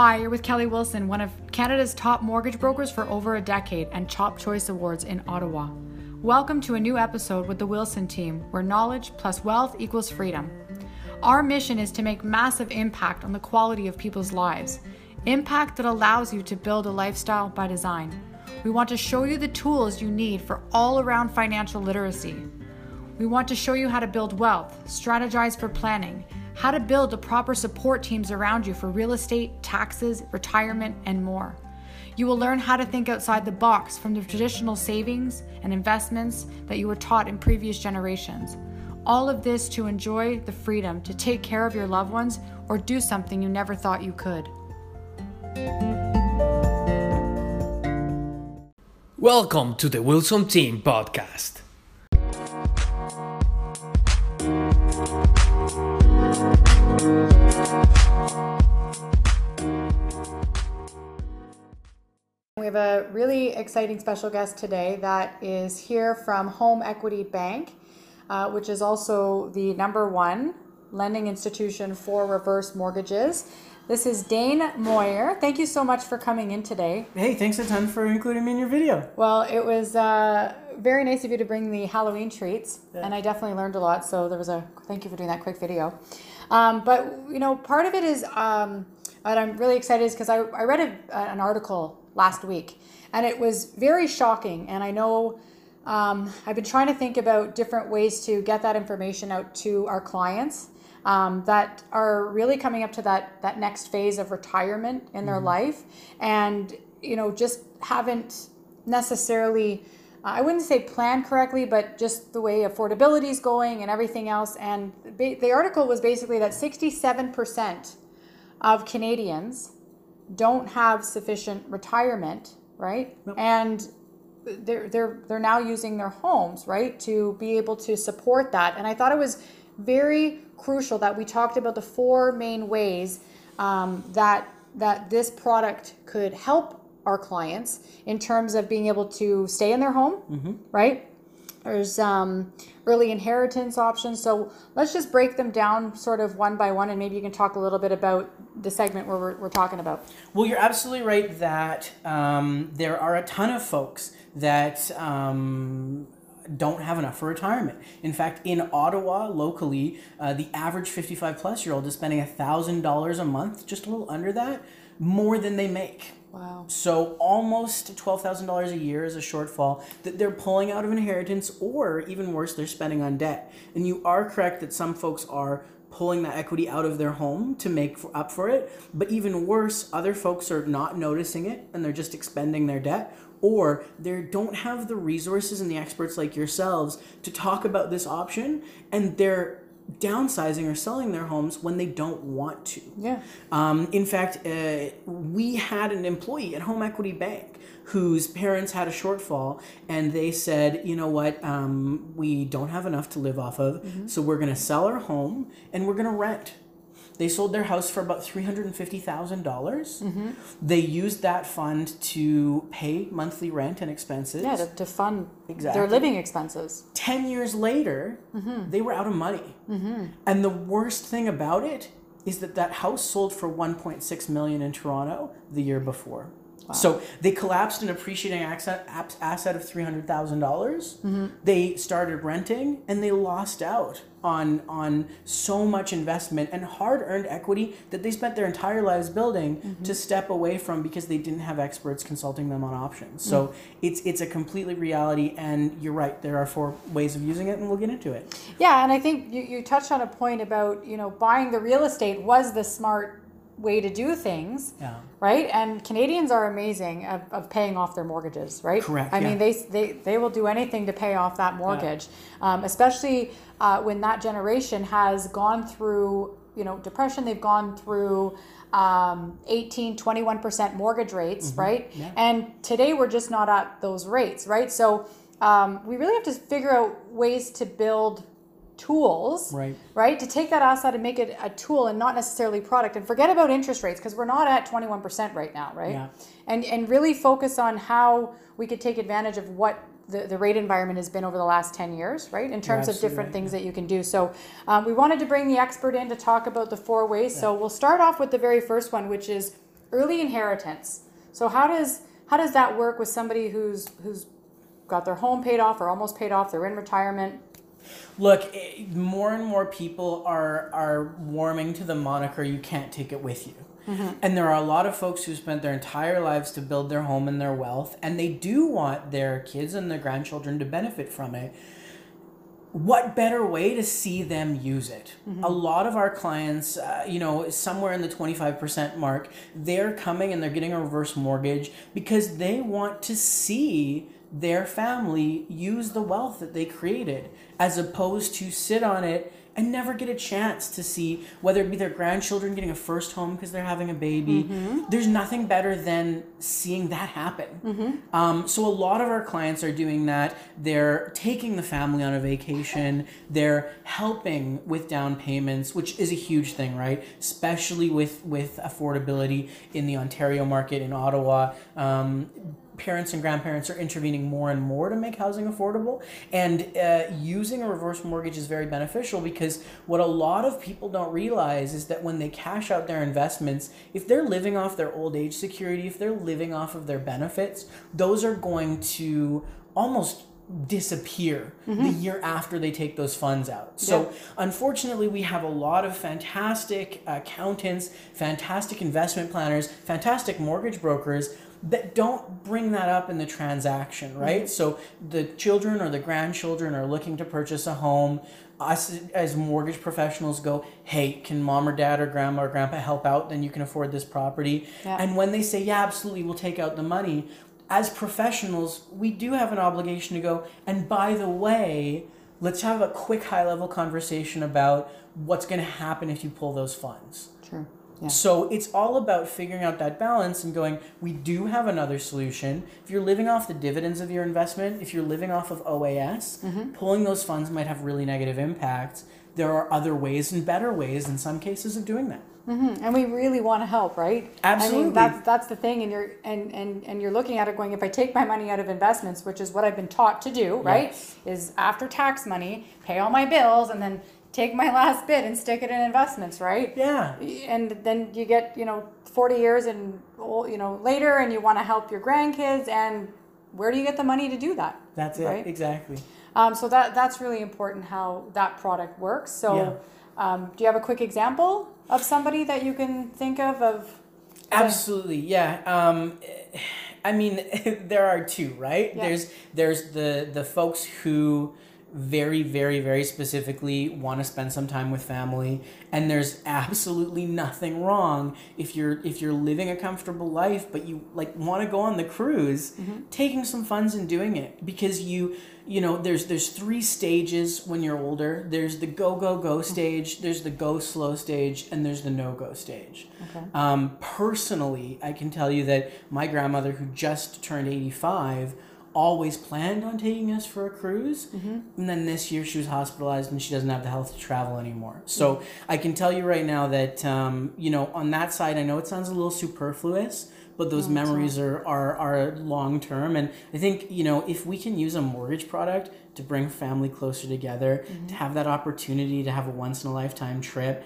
Hi, you're with Kelly Wilson, one of Canada's top mortgage brokers for over a decade and Top Choice Awards in Ottawa. Welcome to a new episode with the Wilson team, where knowledge plus wealth equals freedom. Our mission is to make massive impact on the quality of people's lives, impact that allows you to build a lifestyle by design. We want to show you the tools you need for all around financial literacy. We want to show you how to build wealth, strategize for planning, how to build the proper support teams around you for real estate, taxes, retirement, and more. You will learn how to think outside the box from the traditional savings and investments that you were taught in previous generations. All of this to enjoy the freedom to take care of your loved ones or do something you never thought you could. Welcome to the Wilson Team Podcast. We have a really exciting special guest today that is here from Home Equity Bank, uh, which is also the number one lending institution for reverse mortgages. This is Dane Moyer. Thank you so much for coming in today. Hey, thanks a ton for including me in your video. Well, it was uh, very nice of you to bring the Halloween treats, Yeah. and I definitely learned a lot. So there was a thank you for doing that quick video. Um, but you know, part of it is, um, what I'm really excited is because I, I read a, an article last week, and it was very shocking. And I know um, I've been trying to think about different ways to get that information out to our clients um, that are really coming up to that that next phase of retirement in their life, and you know, just haven't necessarily. uh, I wouldn't say plan correctly, but just the way affordability is going and everything else. And ba- the article was basically that 67% of Canadians don't have sufficient retirement, right? And they're they're they're now using their homes, right, to be able to support that. And I thought it was very crucial that we talked about the four main ways um, that that this product could help our clients in terms of being able to stay in their home, right? There's um, early inheritance options. So let's just break them down sort of one by one, and maybe you can talk a little bit about the segment where we're, we're talking about. Well, you're absolutely right that um, there are a ton of folks that um, don't have enough for retirement. In fact, in Ottawa, locally, uh, the average 55 plus year old is spending $1,000 a month, just a little under that, more than they make. Wow. So almost twelve thousand dollars a year is a shortfall that they're pulling out of inheritance, or even worse, they're spending on debt. And you are correct that some folks are pulling that equity out of their home to make for, up for it. But even worse, other folks are not noticing it and they're just expending their debt, or they don't have the resources and the experts like yourselves to talk about this option, and they're downsizing or selling their homes when they don't want to. Yeah. Um, in fact, uh, we had an employee at Home Equity Bank whose parents had a shortfall, and they said, you know what, um, we don't have enough to live off of, so we're going to sell our home and we're going to rent. They sold their house for about three hundred and fifty thousand dollars. Mm-hmm. They used that fund to pay monthly rent and expenses. Yeah, to, to fund Exactly. their living expenses. 10 years later, mm-hmm. they were out of money. Mm-hmm. And the worst thing about it is that that house sold for 1.6 million in Toronto the year before. So they collapsed an appreciating asset, asset of $300,000. dollars mm-hmm. They started renting and they lost out on on so much investment and hard-earned equity that they spent their entire lives building mm-hmm. to step away from because they didn't have experts consulting them on options. So mm-hmm. it's it's a completely reality and you're right there are four ways of using it and we'll get into it. Yeah, and I think you, you touched on a point about, you know, buying the real estate was the smart way to do things. Yeah. Right? And Canadians are amazing of, of paying off their mortgages, right? Correct, I mean, they, they, they will do anything to pay off that mortgage, um, especially uh, when that generation has gone through, you know, depression. They've gone through um, 18, 21% mortgage rates, Mm-hmm. right? And today we're just not at those rates, right? So um, we really have to figure out ways to build tools Right. right to take that asset and make it a tool and not necessarily product and forget about interest rates because we're not at 21% right now right Yeah. and and really focus on how we could take advantage of what the, the rate environment has been over the last 10 years right in terms of different things that you can do so um, we wanted to bring the expert in to talk about the four ways so we'll start off with the very first one which is early inheritance. So how does how does that work with somebody who's who's got their home paid off or almost paid off? They're in retirement. Look, eh, more and more people are are warming to the moniker "you can't take it with you." And there are a lot of folks who spent their entire lives to build their home and their wealth, and they do want their kids and their grandchildren to benefit from it. What better way to see them use it? A lot of our clients, uh, you know, somewhere in the 25% mark, they're coming and they're getting a reverse mortgage because they want to see their family use the wealth that they created as opposed to sit on it and never get a chance to see whether it be their grandchildren getting a first home because they're having a baby. There's nothing better than seeing that happen. Um, so a lot of our clients are doing that. They're taking the family on a vacation. They're helping with down payments, which is a huge thing, right? Especially with with affordability in the Ontario market in Ottawa. Um, parents and grandparents are intervening more and more to make housing affordable. And uh, using a reverse mortgage is very beneficial because what a lot of people don't realize is that when they cash out their investments if they're living off their old age security if they're living off of their benefits those are going to almost disappear the year after they take those funds out. So, unfortunately, we have a lot of fantastic accountants, fantastic investment planners, fantastic mortgage brokers that don't bring that up in the transaction, right? Mm-hmm. So, the children or the grandchildren are looking to purchase a home. Us as mortgage professionals go, hey, can mom or dad or grandma or grandpa help out? Then you can afford this property. Yeah. And when they say, yeah, absolutely, we'll take out the money, as professionals, we do have an obligation to go, and by the way, let's have a quick high level conversation about what's going to happen if you pull those funds. True. Yeah. So it's all about figuring out that balance and going, we do have another solution. If you're living off the dividends of your investment, if you're living off of OAS, pulling those funds might have really negative impacts. There are other ways and better ways in some cases of doing that. Mhm. And we really want to help, right? I Absolutely. mean, that's that's the thing, and you're and and and you're looking at it going, if I take my money out of investments, which is what I've been taught to do, right? Is after tax money, pay all my bills, and then take my last bit and stick it in investments, right? Yeah. And then you get you know forty years and ol- you know later, and you want to help your grandkids, and where do you get the money to do that? That's it. Right. Exactly. Um, so that that's really important how that product works. So, um, do you have a quick example of somebody that you can think of of? Absolutely, yeah. Um, I mean, there are two, right? Yeah. There's there's the the folks who very very very specifically want to spend some time with family. And there's absolutely nothing wrong if you're if you're living a comfortable life but you like want to go on the cruise taking some funds and doing it. Because you you know there's there's three stages when you're older. There's the go go go stage there's the go slow stage and there's the no go stage. Okay. um, personally, I can tell you that my grandmother, who just turned 85, always planned on taking us for a cruise. And then this year she was hospitalized and she doesn't have the health to travel anymore. So I can tell you right now that, um, you know, on that side, I know it sounds a little superfluous. But those memories are, are, are long term. And I think, you know, if we can use a mortgage product to bring family closer together, to have that opportunity to have a once in a lifetime trip,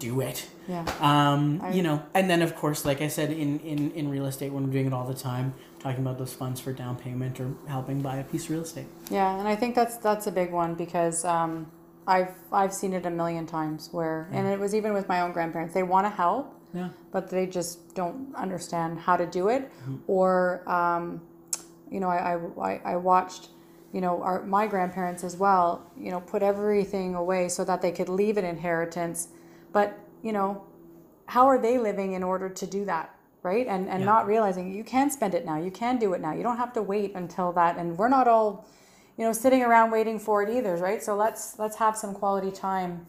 do it. Yeah. Um, I- you know, and then of course, like I said, in, in, in real estate, when we're doing it all the time, talking about those funds for down payment or helping buy a piece of real estate. Yeah, and I think that's that's a big one because um, I've I've seen it a million times where, and it was even with my own grandparents. They want to help, Yeah. but they just don't understand how to do it, or um, you know, I, I, I- I watched, you know, our my grandparents as well, you know, put everything away so that they could leave an inheritance, but you know, how are they living in order to do that? Right, and and Yeah. not realizing you can spend it now, you can do it now. You don't have to wait until that. And we're not all, you know, sitting around waiting for it either, right? So let's let's have some quality time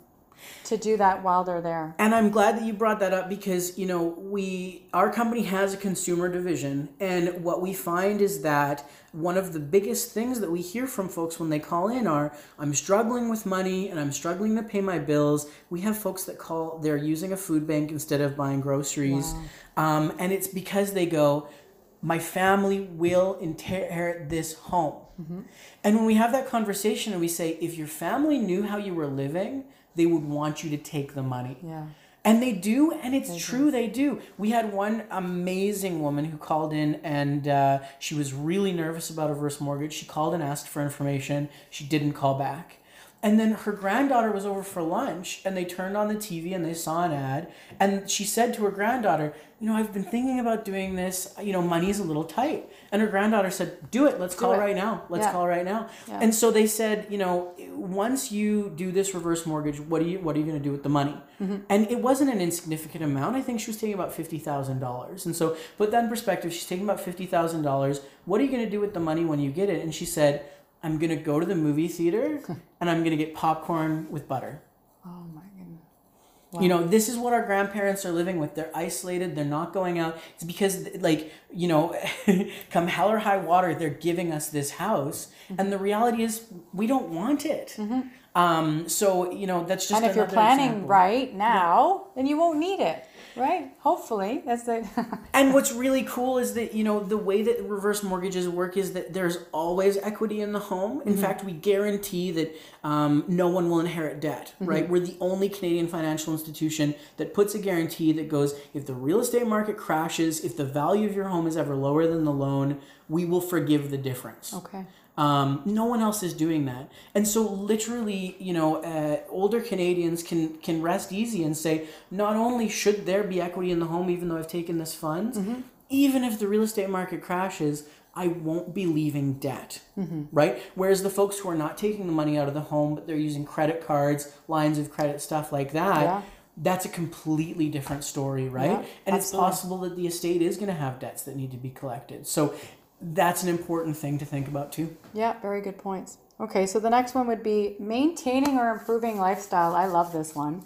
to do that while they're there. And I'm glad that you brought that up because, you know, we, our company has a consumer division. And what we find is that one of the biggest things that we hear from folks when they call in are, I'm struggling with money and I'm struggling to pay my bills. We have folks that call, they're using a food bank instead of buying groceries. Um, and it's because they go, my family will inherit this home. And when we have that conversation and we say, if your family knew how you were living, they would want you to take the money. Yeah. And they do, and it's true, they do. We had one amazing woman who called in and uh, she was really nervous about a reverse mortgage. She called and asked for information. She didn't call back. And then her granddaughter was over for lunch and they turned on the TV and they saw an ad. And she said to her granddaughter, You know, I've been thinking about doing this. You know, money's a little tight. And her granddaughter said, Do it. Let's call it. right now. Let's Yeah. call right now. Yeah. And so they said, You know, once you do this reverse mortgage, what are you what are you going to do with the money? Mm-hmm. And it wasn't an insignificant amount. I think she was taking about fifty thousand dollars. And so put that in perspective. She's taking about fifty thousand dollars. What are you going to do with the money when you get it? And she said, I'm going to go to the movie theater and I'm going to get popcorn with butter. Oh my goodness. You know, this is what our grandparents are living with. They're isolated. They're not going out. It's because, like, you know, come hell or high water, they're giving us this house, Mm-hmm. and the reality is we don't want it. Um, so you know, that's just And if you're planning example. right now, then you won't need it, right? Hopefully, that's the. And what's really cool is that you know the way that reverse mortgages work is that there's always equity in the home. In fact, we guarantee that um, no one will inherit debt. Right? We're the only Canadian financial institution that puts a guarantee that goes if the real estate market crashes, if the value of your home is ever lower than the loan, we will forgive the difference. okay. Um, no one else is doing that, and so literally, you know, uh, older Canadians can can rest easy and say, not only should there be equity in the home, even though I've taken this funds, even if the real estate market crashes, I won't be leaving debt, right? Whereas the folks who are not taking the money out of the home, but they're using credit cards, lines of credit, stuff like that. Yeah. That's a completely different story, right? Yeah, and it's possible that the estate is going to have debts that need to be collected. So that's an important thing to think about too. Yeah, very good points. Okay, so the next one would be maintaining or improving lifestyle. I love this one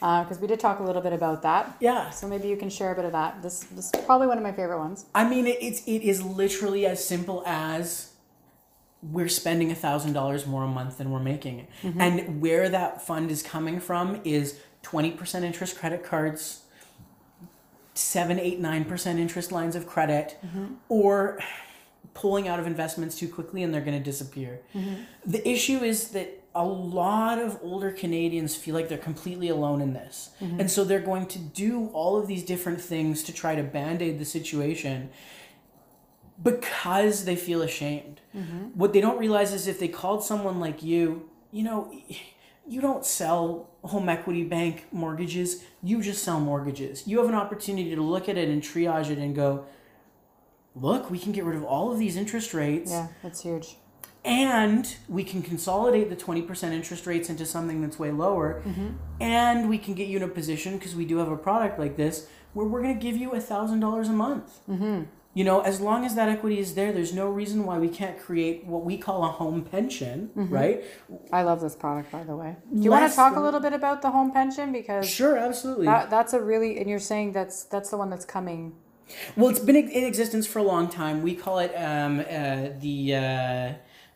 uh, because we did talk a little bit about that. Yeah. So maybe you can share a bit of that. This, this is probably one of my favorite ones. I mean, it, it's it is literally as simple as we're spending a thousand dollars more a month than we're making, mm-hmm. and where that fund is coming from is twenty percent interest credit cards, seven, eight, nine percent interest lines of credit, mm-hmm. or pulling out of investments too quickly and they're going to disappear. Mm-hmm. The issue is that a lot of older Canadians feel like they're completely alone in this. Mm-hmm. And so they're going to do all of these different things to try to band aid the situation because they feel ashamed. What they don't realize is if they called someone like you, you know, you don't sell home equity bank mortgages, you just sell mortgages. You have an opportunity to look at it and triage it and go, look, we can get rid of all of these interest rates. Yeah, that's huge. and we can consolidate the 20% interest rates into something that's way lower. Mm-hmm. And we can get you in a position because we do have a product like this where we're going to give you a thousand dollars a month mm-hmm. You know as long as that equity is there there's no reason why we can't create what we call a home pension right I love this product, by the way. Do you want to talk a little bit about the home pension because sure absolutely that, that's a really and you're saying that's that's the one that's coming. Well, it's been in existence for a long time. We call it um, uh, the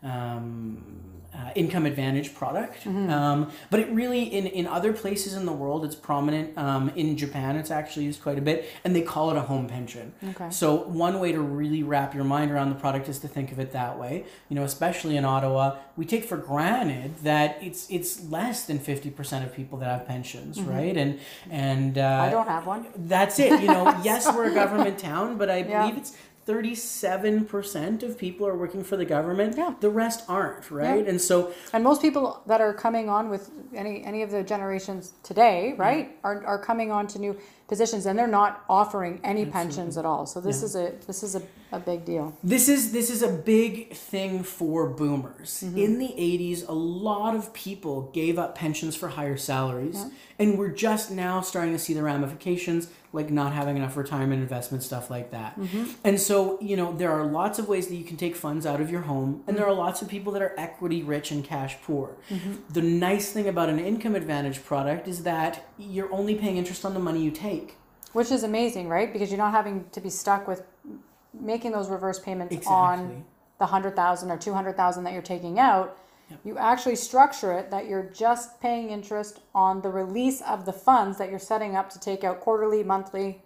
uh, um, uh, income advantage product. Um, but it really, in, in other places in the world, it's prominent. Um, in Japan, it's actually used quite a bit, and they call it a home pension. Okay. So one way to really wrap your mind around the product is to think of it that way. You know, especially in Ottawa, we take for granted that it's it's less than fifty percent of people that have pensions, right? And and uh, I don't have one. that's it. You know, yes, we're a government town, but I Yeah. believe it's 37% of people are working for the government. Yeah. The rest aren't, right? Yeah. And so, And most people that are coming on with any any of the generations today, Mm-hmm. right, are, are coming on to new positions and they're not offering any pensions at all. So this Yeah. is a this is a, a big deal. this is this is a big thing for boomers. In the 80s, a lot of people gave up pensions for higher salaries, and we're just now starting to see the ramifications like not having enough retirement investment stuff like that. Mm-hmm. And so, you know, there are lots of ways that you can take funds out of your home, and there are lots of people that are equity rich and cash poor. Mm-hmm. The nice thing about an income advantage product is that you're only paying interest on the money you take. Which is amazing, right? Because you're not having to be stuck with making those reverse payments Exactly. on the hundred thousand or two hundred thousand that you're taking out. You actually structure it that you're just paying interest on the release of the funds that you're setting up to take out quarterly, monthly,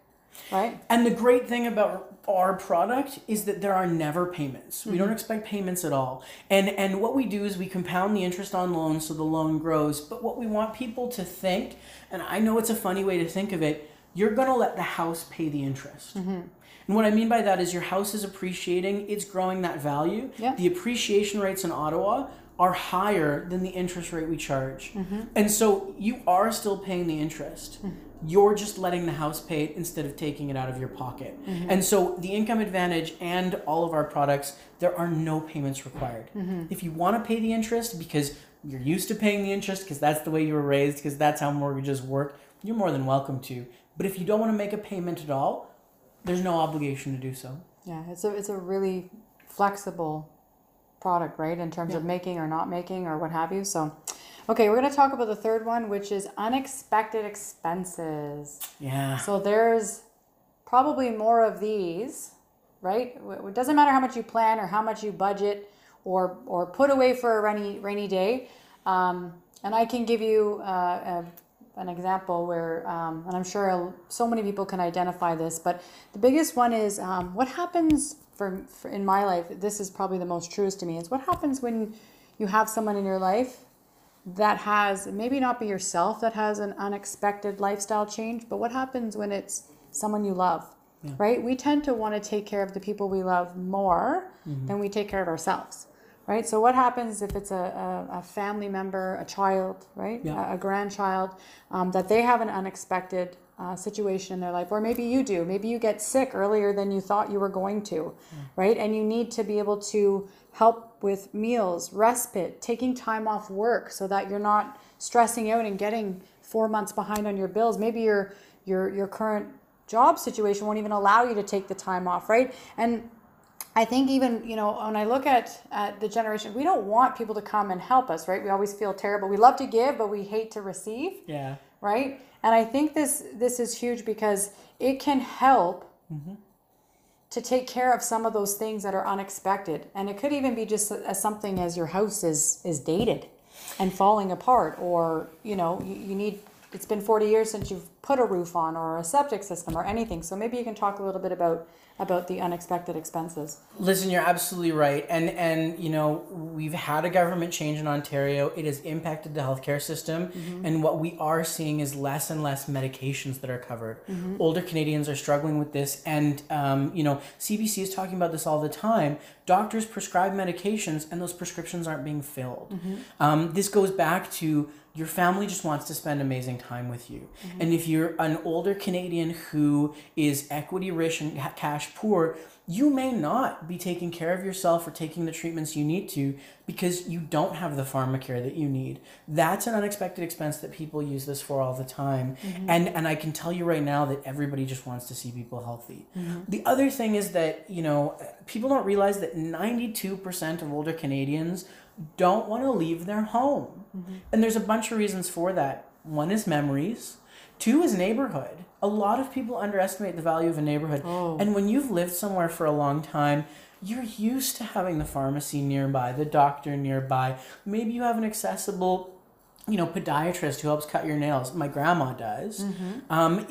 right? And the great thing about our product is that there are never payments. We don't mm-hmm. expect payments at all. And and what we do is we compound the interest on loans so the loan grows. But what we want people to think, and I know it's a funny way to think of it, you're going to let the house pay the interest. Mm-hmm. And what I mean by that is your house is appreciating, it's growing that value. Yeah. The appreciation rates in Ottawa are higher than the interest rate we charge. Mm-hmm. And so you are still paying the interest. Mm-hmm. You're just letting the house pay it instead of taking it out of your pocket. Mm-hmm. And so the income advantage and all of our products, there are no payments required. If you want to pay the interest because you're used to paying the interest because that's the way you were raised, because that's how mortgages work, you're more than welcome to. But if you don't want to make a payment at all, there's no obligation to do so. Yeah, it's a it's a really flexible product, right? In terms of making or not making or what have you. So, okay, we're gonna talk about the third one, which is unexpected expenses. Yeah. So there's probably more of these, right? It doesn't matter how much you plan or how much you budget or or put away for a rainy rainy day. Um, and I can give you uh, a, an example where, um, and I'm sure so many people can identify this, but the biggest one is um, what happens for, for in my life. This is probably the most truest to me. Is what happens when you have someone in your life that has maybe not be yourself that has an unexpected lifestyle change, but what happens when it's someone you love, right? We tend to want to take care of the people we love more than we take care of ourselves, right? So what happens if it's a, a, a family member, a child, right, Yeah. a, a grandchild, um, that they have an unexpected uh, situation in their life, or maybe you do. Maybe you get sick earlier than you thought you were going to, right? And you need to be able to help with meals, respite, taking time off work so that you're not stressing out and getting four months behind on your bills. Maybe your your your current job situation won't even allow you to take the time off, right? And I think even you know when I look at at the generation, we don't want people to come and help us, right? We always feel terrible. We love to give, but we hate to receive Yeah. Right? And I think this this is huge because it can help mm-hmm. to take care of some of those things that are unexpected, and it could even be just as something as your house is is dated and falling apart, or you know you, you need. It's been 40 years since you've put a roof on or a septic system or anything. So maybe you can talk a little bit about about the unexpected expenses. Listen, you're absolutely right. And and you know, we've had a government change in Ontario. It has impacted the healthcare system. And what we are seeing is less and less medications that are covered. Older Canadians are struggling with this. And um, you know, CBC is talking about this all the time. Doctors prescribe medications and those prescriptions aren't being filled. Um, this goes back to your family just wants to spend amazing time with you. Mm-hmm. And if you're an older Canadian who is equity rich and cash poor, you may not be taking care of yourself or taking the treatments you need to because you don't have the pharmacare that you need. That's an unexpected expense that people use this for all the time. Mm-hmm. And and I can tell you right now that everybody just wants to see people healthy. Mm-hmm. The other thing is that, you know, people don't realize that 92% of older Canadians don't want to leave their home. And there's a bunch of reasons for that. One is memories, two is neighborhood. A lot of people underestimate the value of a neighborhood. And when you've lived somewhere for a long time, you're used to having the pharmacy nearby, the doctor nearby. Maybe you have an accessible you know, podiatrist who helps cut your nails. My grandma does. Um,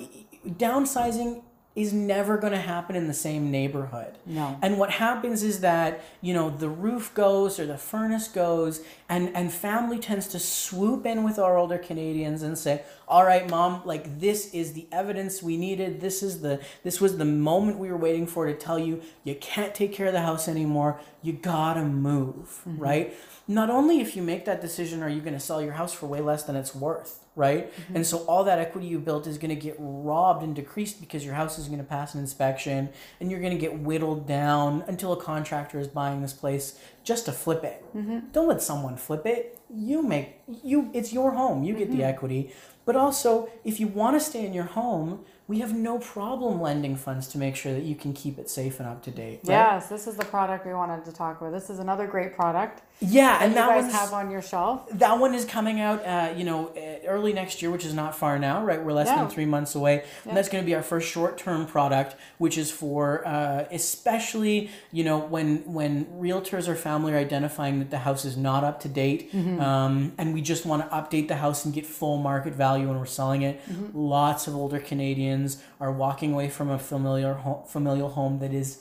downsizing is never going to happen in the same neighborhood. No. And what happens is that, you know, the roof goes or the furnace goes and and family tends to swoop in with our older Canadians and say, "All right, mom, like this is the evidence we needed. This is the this was the moment we were waiting for to tell you you can't take care of the house anymore. You got to move." Mm-hmm. Right? Not only if you make that decision are you going to sell your house for way less than it's worth, right? Mm-hmm. And so all that equity you built is going to get robbed and decreased because your house is going to pass an inspection and you're going to get whittled down until a contractor is buying this place just to flip it. Mm-hmm. Don't let someone flip it. You make you it's your home. You get the mm-hmm. equity. But also, if you want to stay in your home, we have no problem lending funds to make sure that you can keep it safe and up to date. right? Yes, this is the product we wanted to talk about. This is another great product Yeah, that and that one's- have on your shelf. that one is coming out, uh, you know, uh, early next year, which is not far now, right? We're less Yeah. than three months away, and that's going to be our first short-term product, which is for uh, especially, you know, when when realtors or family are identifying that the house is not up to date, um, and we just want to update the house and get full market value when we're selling it. Lots of older Canadians Canadians are walking away from a familiar ho- familial home that is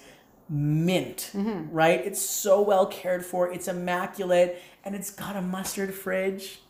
mint, mm-hmm. right? It's so well cared for, it's immaculate, and it's got a mustard fridge.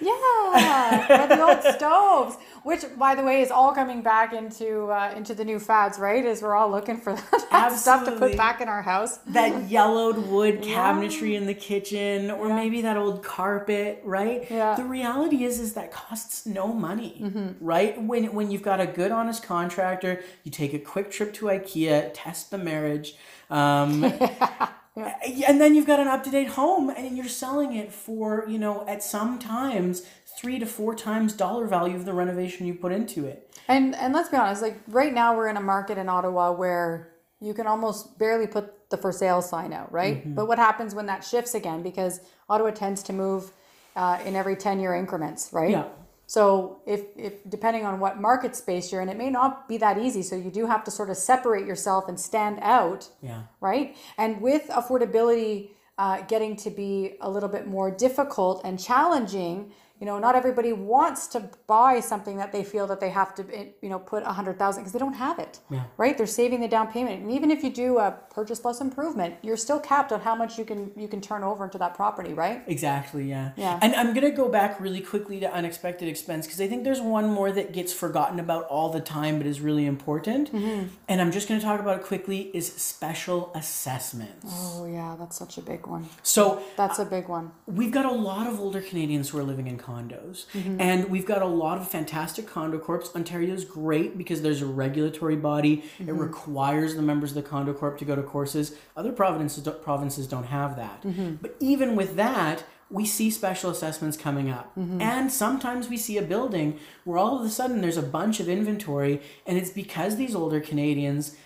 Yeah, the old stoves, which, by the way, is all coming back into uh, into the new fads, right? As we're all looking for that, stuff to put back in our house. That yellowed wood cabinetry in the kitchen, or maybe that old carpet, right? Yeah. The reality is, is that costs no money, right? When when you've got a good, honest contractor, you take a quick trip to IKEA, test the marriage, um, and then you've got an up to date home, and you're selling it for you know at some times three to four times dollar value of the renovation you put into it. And and let's be honest, like right now we're in a market in Ottawa where you can almost barely put the for sale sign out, right? Mm-hmm. But what happens when that shifts again? Because Ottawa tends to move uh, in every ten year increments, right? Yeah. So if, if depending on what market space you're in, it may not be that easy. So you do have to sort of separate yourself and stand out Yeah. right? And with affordability uh, getting to be a little bit more difficult and challenging, you know, not everybody wants to buy something that they feel that they have to, eh, you know, put a hundred thousand because they don't have it, Yeah. right? They're saving the down payment, and even if you do a purchase plus improvement, you're still capped on how much you can you can turn over into that property, right? Exactly, yeah. Yeah. And I'm going to go back really quickly to unexpected expense because I think there's one more that gets forgotten about all the time but is really important. Mm-hmm. And I'm just going to talk about it quickly is special assessments. Oh yeah, that's such a big one. So That's a big one. we've got a lot of older Canadians who are living in condos, Mm-hmm. and we've got a lot of fantastic condo corps. Ontario's great because there's a regulatory body; it Mm-hmm. requires the members of the condo corp to go to courses. Other provinces don't, provinces don't have that. Mm-hmm. But even with that, we see special assessments coming up, Mm-hmm. and sometimes we see a building where all of a sudden there's a bunch of inventory, and it's because these older Canadians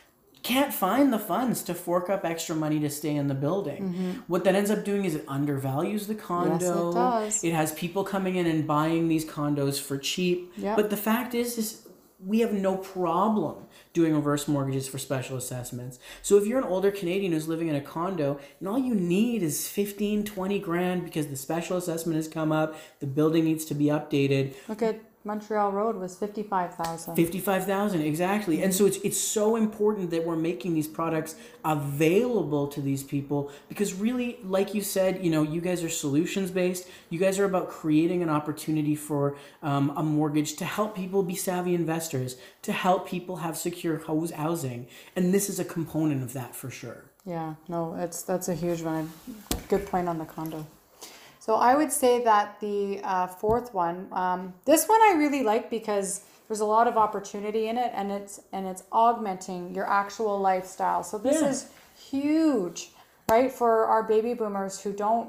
can't find the funds to fork up extra money to stay in the building. Mm-hmm. What that ends up doing is it undervalues the condo. does. It has people coming in and buying these condos for cheap. Yep. But the fact is is we have no problem doing reverse mortgages for special assessments. So if you're an older Canadian who's living in a condo and all you need is 15, 20 grand because the special assessment has come up, the building needs to be updated, Look at Montreal Road was fifty five thousand. 55,000 exactly. And so it's it's so important that we're making these products available to these people because really like you said, you know, you guys are solutions based. You guys are about creating an opportunity for um, a mortgage to help people be savvy investors, to help people have secure housing. And this is a component of that for sure. Yeah, no, it's that's a huge one. Good point on the condo. So I would say that the uh, fourth one, um, this one I really like because there's a lot of opportunity in it, and it's and it's augmenting your actual lifestyle. So this Yeah. is huge, right, for our baby boomers who don't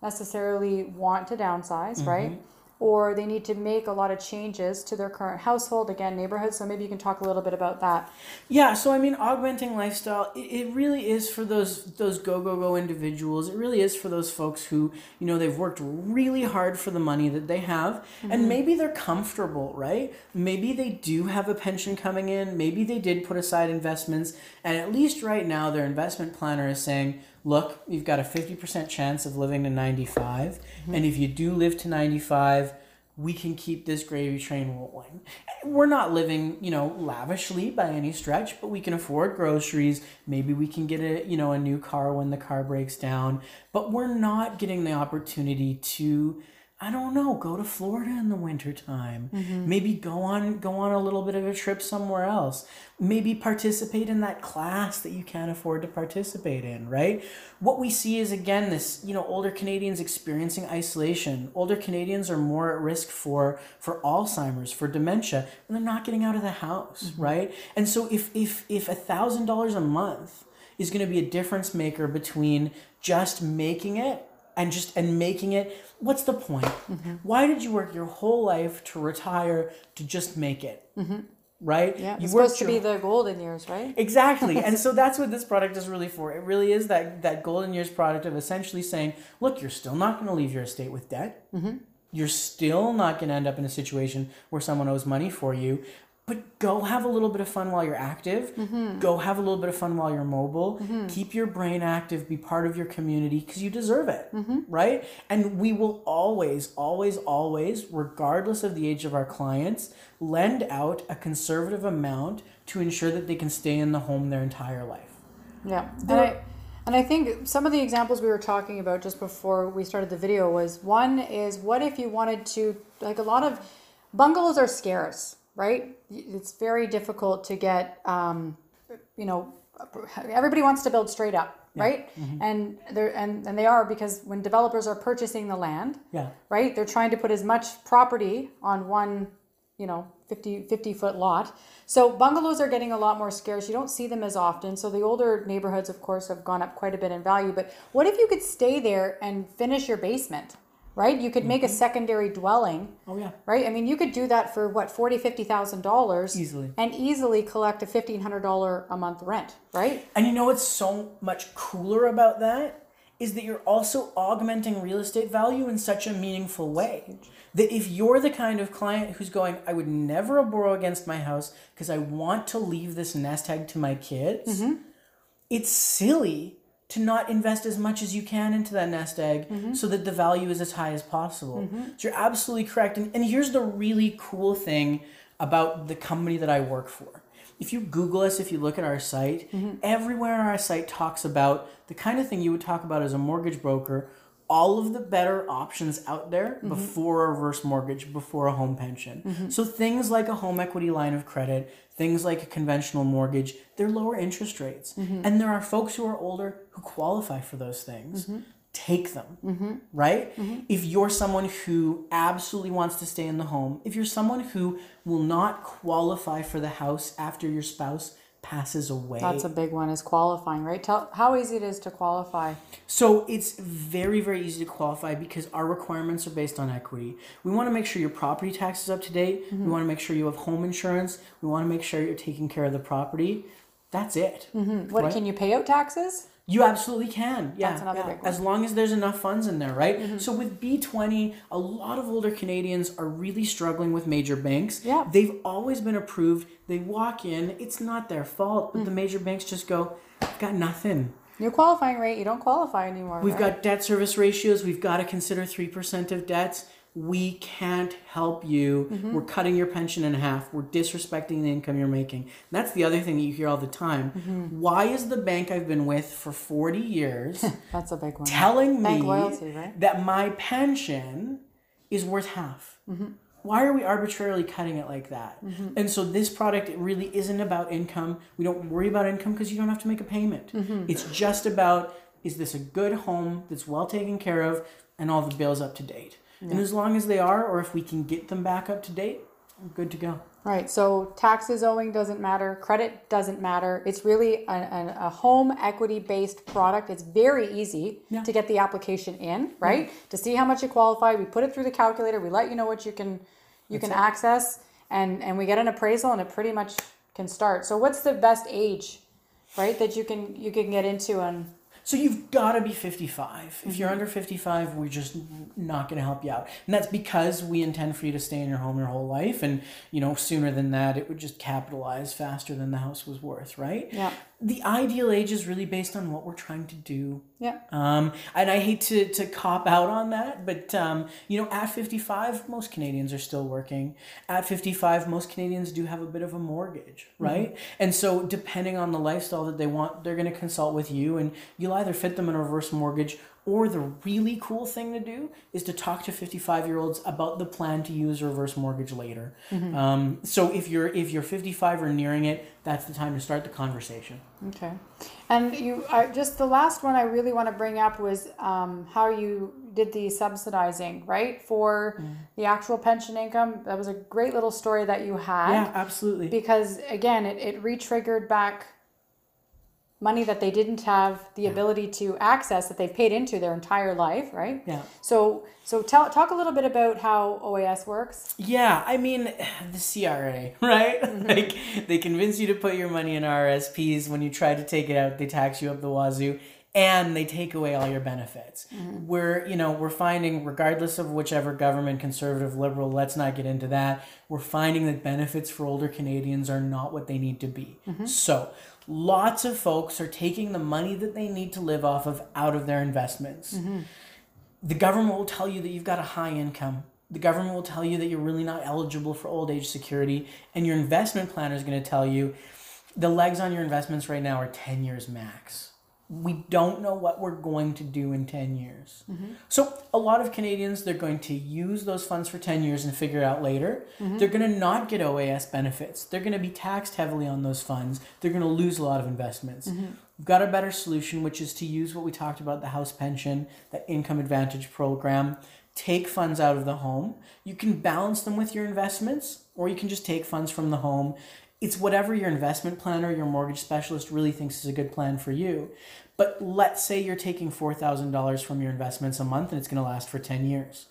necessarily want to downsize, right? Or they need to make a lot of changes to their current household, again, neighborhood. So maybe you can talk a little bit about that. Yeah, so I mean, augmenting lifestyle, it, it really is for those those go go go individuals. It really is for those folks who you know they've worked really hard for the money that they have, and mm-hmm. maybe they're comfortable, right? Maybe they do have a pension coming in. Maybe they did put aside investments, and at least right now, their investment planner is saying, "Look, you've got a fifty percent chance of living to ninety mm-hmm. and if you do live to 95, we can keep this gravy train rolling. We're not living, you know, lavishly by any stretch, but we can afford groceries. Maybe we can get a, you know, a new car when the car breaks down, but we're not getting the opportunity to I don't know, go to Florida in the wintertime. Mm-hmm. Maybe go on go on a little bit of a trip somewhere else. Maybe participate in that class that you can't afford to participate in, right? What we see is again this, you know, older Canadians experiencing isolation. Older Canadians are more at risk for for Alzheimer's, for dementia, and they're not getting out of the house, mm-hmm. right? And so if if if a thousand dollars a month is going to be a difference maker between just making it and just and making it what's the point Mm-hmm. why did you work your whole life to retire to just make it right Mm-hmm. Yeah, you supposed to be the golden years, right? Exactly. and so that's what this product is really for. It really is that that golden years product of essentially saying, look, you're still not going to leave your estate with debt. You're still not going to end up in a situation where someone owes money for you. But go have a little bit of fun while you're active. Mm-hmm. Go have a little bit of fun while you're mobile. Mm-hmm. Keep your brain active. Be part of your community because you deserve it, mm-hmm. right? And we will always, always, always, regardless of the age of our clients, lend out a conservative amount to ensure that they can stay in the home their entire life. Yeah, and I and I think some of the examples we were talking about just before we started the video was one is what if you wanted to like a lot of bungalows are scarce, right? It's very difficult to get, um, you know, everybody wants to build straight up, right? And they're and and they are because when developers are purchasing the land, Yeah. right? They're trying to put as much property on one, you know, 50, 50 foot lot. So bungalows are getting a lot more scarce. You don't see them as often. So the older neighborhoods, of course, have gone up quite a bit in value. But what if you could stay there and finish your basement, right? You could make a mm-hmm. secondary dwelling. Oh yeah. Right? I mean, you could do that for what, forty, fifty thousand dollars Easily. and easily collect a fifteen hundred dollar a month rent, right? And you know what's so much cooler about that is that you're also augmenting real estate value in such a meaningful way. That if you're the kind of client who's going, I would never borrow against my house because I want to leave this nest egg to my kids, mm-hmm. it's silly to not invest as much as you can into that nest egg mm-hmm. so that the value is as high as possible. Mm-hmm. So you're absolutely correct. And, and here's the really cool thing about the company that I work for. If you Google us, if you look at our site, mm-hmm. everywhere on our site talks about the kind of thing you would talk about as a mortgage broker, all of the better options out there before a reverse mortgage, before a home pension. So things like a home equity line of credit, things like a conventional mortgage, they're lower interest rates. Mm-hmm. And there are folks who are older who qualify for those things. Mm-hmm. Take them, mm-hmm. right? If you're someone who absolutely wants to stay in the home, if you're someone who will not qualify for the house after your spouse passes away, That's a big one is qualifying, right? Tell how easy it is to qualify. so it's very, very easy to qualify because our requirements are based on equity. We want to make sure your property tax is up to date. We mm-hmm. want to make sure you have home insurance. We want to make sure you're taking care of the property. That's it. Mm-hmm. What Right. can you pay out taxes? You absolutely can. Yeah. That's another yeah. As long as there's enough funds in there, right? Mm-hmm. So with B20, a lot of older Canadians are really struggling with major banks. Yeah. They've always been approved. They walk in, it's not their fault, but the mm. major banks just go, I've got nothing. Your qualifying rate, you don't qualify anymore. We've right? got debt service ratios. We've got to consider 3% of debts. We can't help you. Mm-hmm. We're cutting your pension in half. We're disrespecting the income you're making. And that's the other thing that you hear all the time. Mm-hmm. Why is the bank I've been with for 40 years That's a big one. telling Bank me loyalty, right? that my pension is worth half? Mm-hmm. Why are we arbitrarily cutting it like that? Mm-hmm. And so this product it really isn't about income. We don't worry about income because you don't have to make a payment. Mm-hmm. It's just about is this a good home that's well taken care of and all the bills up to date. And as long as they are, or if we can get them back up to date, we're good to go. Right. So taxes owing doesn't matter. Credit doesn't matter. It's really a, a, a home equity based product. It's very easy Yeah. to get the application in, right? To see how much you qualify. We put it through the calculator. We let you know what you can you can access, and and we get an appraisal, and it pretty much can start. So what's the best age, right? That you can you can get into and So you've got to be 55. If Mm-hmm. you're under 55, we're just not going to help you out. And that's because we intend for you to stay in your home your whole life. And, you know, sooner than that, it would just capitalize faster than the house was worth, right? Yeah. The ideal age is really based on what we're trying to do. yeah. Um, and I hate to, to cop out on that, but, um, you know, at 55, most Canadians are still working. At 55, most Canadians do have a bit of a mortgage, right? And so, depending on the lifestyle that they want, they're going to consult with you, and you'll either fit them in a reverse mortgage or the really cool thing to do is to talk to 55 year olds about the plan to use reverse mortgage later. Um, so if you're if you're 55 or nearing it, that's the time to start the conversation. Okay. And you, I, just the last one I really want to bring up was um, how you did the subsidizing, right? For the actual pension income. That was a great little story that you had. Yeah, absolutely. Because again, it, it re triggered back money that they didn't have the ability to access that they've paid into their entire life, right? Yeah. So, so tell, talk a little bit about how OAS works. Yeah, I mean, the CRA, right? like, they convince you to put your money in RSPs. When you try to take it out, they tax you up the wazoo. and they take away all your benefits. Mm-hmm. We're, you know, we're finding, regardless of whichever government, conservative, liberal, let's not get into that, we're finding that benefits for older Canadians are not what they need to be. Mm-hmm. So, lots of folks are taking the money that they need to live off of out of their investments. Mm-hmm. The government will tell you that you've got a high income. The government will tell you that you're really not eligible for old age security. And your investment planner is going to tell you the legs on your investments right now are 10 years max. We don't know what we're going to do in 10 years. Mm-hmm. So, a lot of Canadians, they're going to use those funds for 10 years and figure it out later. Mm-hmm. They're going to not get OAS benefits. They're going to be taxed heavily on those funds. They're going to lose a lot of investments. Mm-hmm. We've got a better solution, which is to use what we talked about the house pension, that income advantage program. Take funds out of the home. You can balance them with your investments, or you can just take funds from the home. It's whatever your investment planner, your mortgage specialist really thinks is a good plan for you. But let's say you're taking $4,000 from your investments a month and it's going to last for 10 years.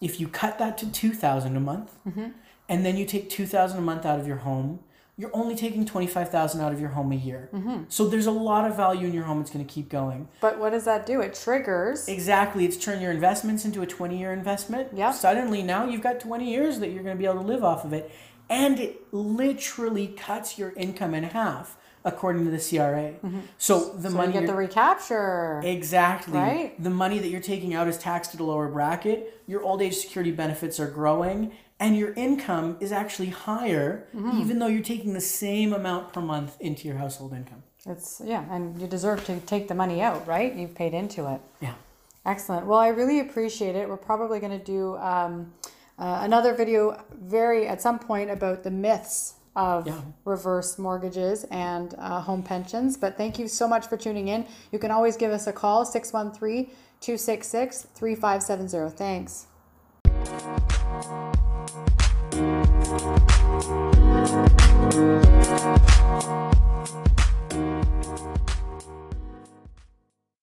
If you cut that to 2000 a month mm-hmm. and then you take 2000 a month out of your home, you're only taking 25,000 out of your home a year. Mm-hmm. So there's a lot of value in your home. It's going to keep going. But what does that do? It triggers. Exactly. It's turn your investments into a 20 year investment. Yep. Suddenly now you've got 20 years that you're going to be able to live off of it. And it literally cuts your income in half, according to the CRA. So the so money you get the recapture. Exactly. Right? The money that you're taking out is taxed at a lower bracket. Your old age security benefits are growing, and your income is actually higher, Mm-hmm. even though you're taking the same amount per month into your household income. It's yeah, and you deserve to take the money out, right? You've paid into it. Yeah. Excellent. Well, I really appreciate it. We're probably going to do um, uh, another video very at some point about the myths of Yeah. reverse mortgages and uh, home pensions. But thank you so much for tuning in. You can always give us a call 613 266 3570. Thanks.